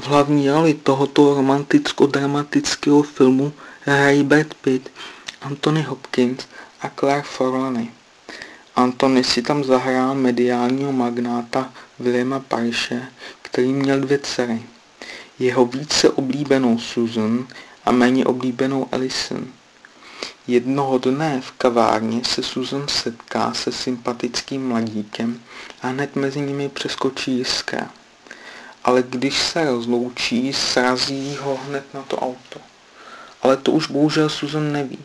v hlavní roli tohoto romanticko-dramatického filmu hrají Brad Pitt, Anthony Hopkins a Claire Forlani. Anthony si tam zahrál mediálního magnáta Williama Parishe, který měl dvě dcery. Jeho více oblíbenou Susan a méně oblíbenou Alison. Jednoho dne v kavárně se Susan setká se sympatickým mladíkem a hned mezi nimi přeskočí jiskra. Ale když se rozloučí, srazí ho hned na to auto. Ale to už bohužel Susan neví.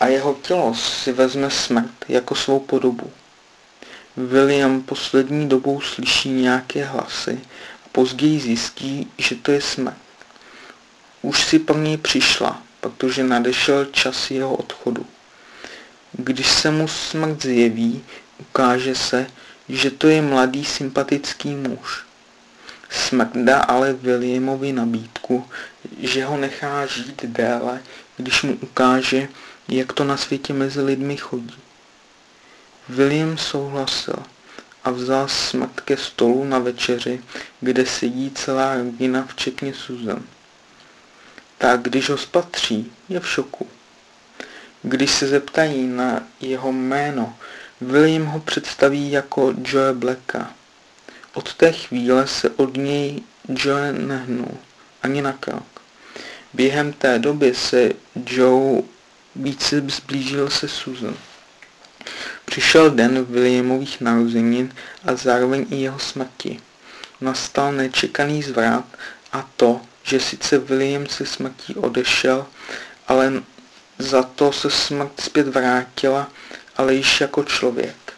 A jeho tělo si vezme smrt jako svou podobu. William poslední dobou slyší nějaké hlasy a později zjistí, že to je smrt. Už si pro něj přišla, protože nadešel čas jeho odchodu. Když se mu smrt zjeví, ukáže se, že to je mladý sympatický muž. Smrt dá ale Williamovi nabídku, že ho nechá žít déle, když mu ukáže, jak to na světě mezi lidmi chodí. William souhlasil a vzal smrt ke stolu na večeři, kde sedí celá rodina, včetně Susan tak když ho spatří, je v šoku. Když se zeptají na jeho jméno, William ho představí jako Joe Blacka. Od té chvíle se od něj Joe nehnul, ani na krok. Během té doby se Joe více zblížil se Susan. Přišel den Williamových narozenin a zároveň i jeho smrti. Nastal nečekaný zvrat a to, že sice William se smrtí odešel, ale za to se smrt zpět vrátila, ale již jako člověk.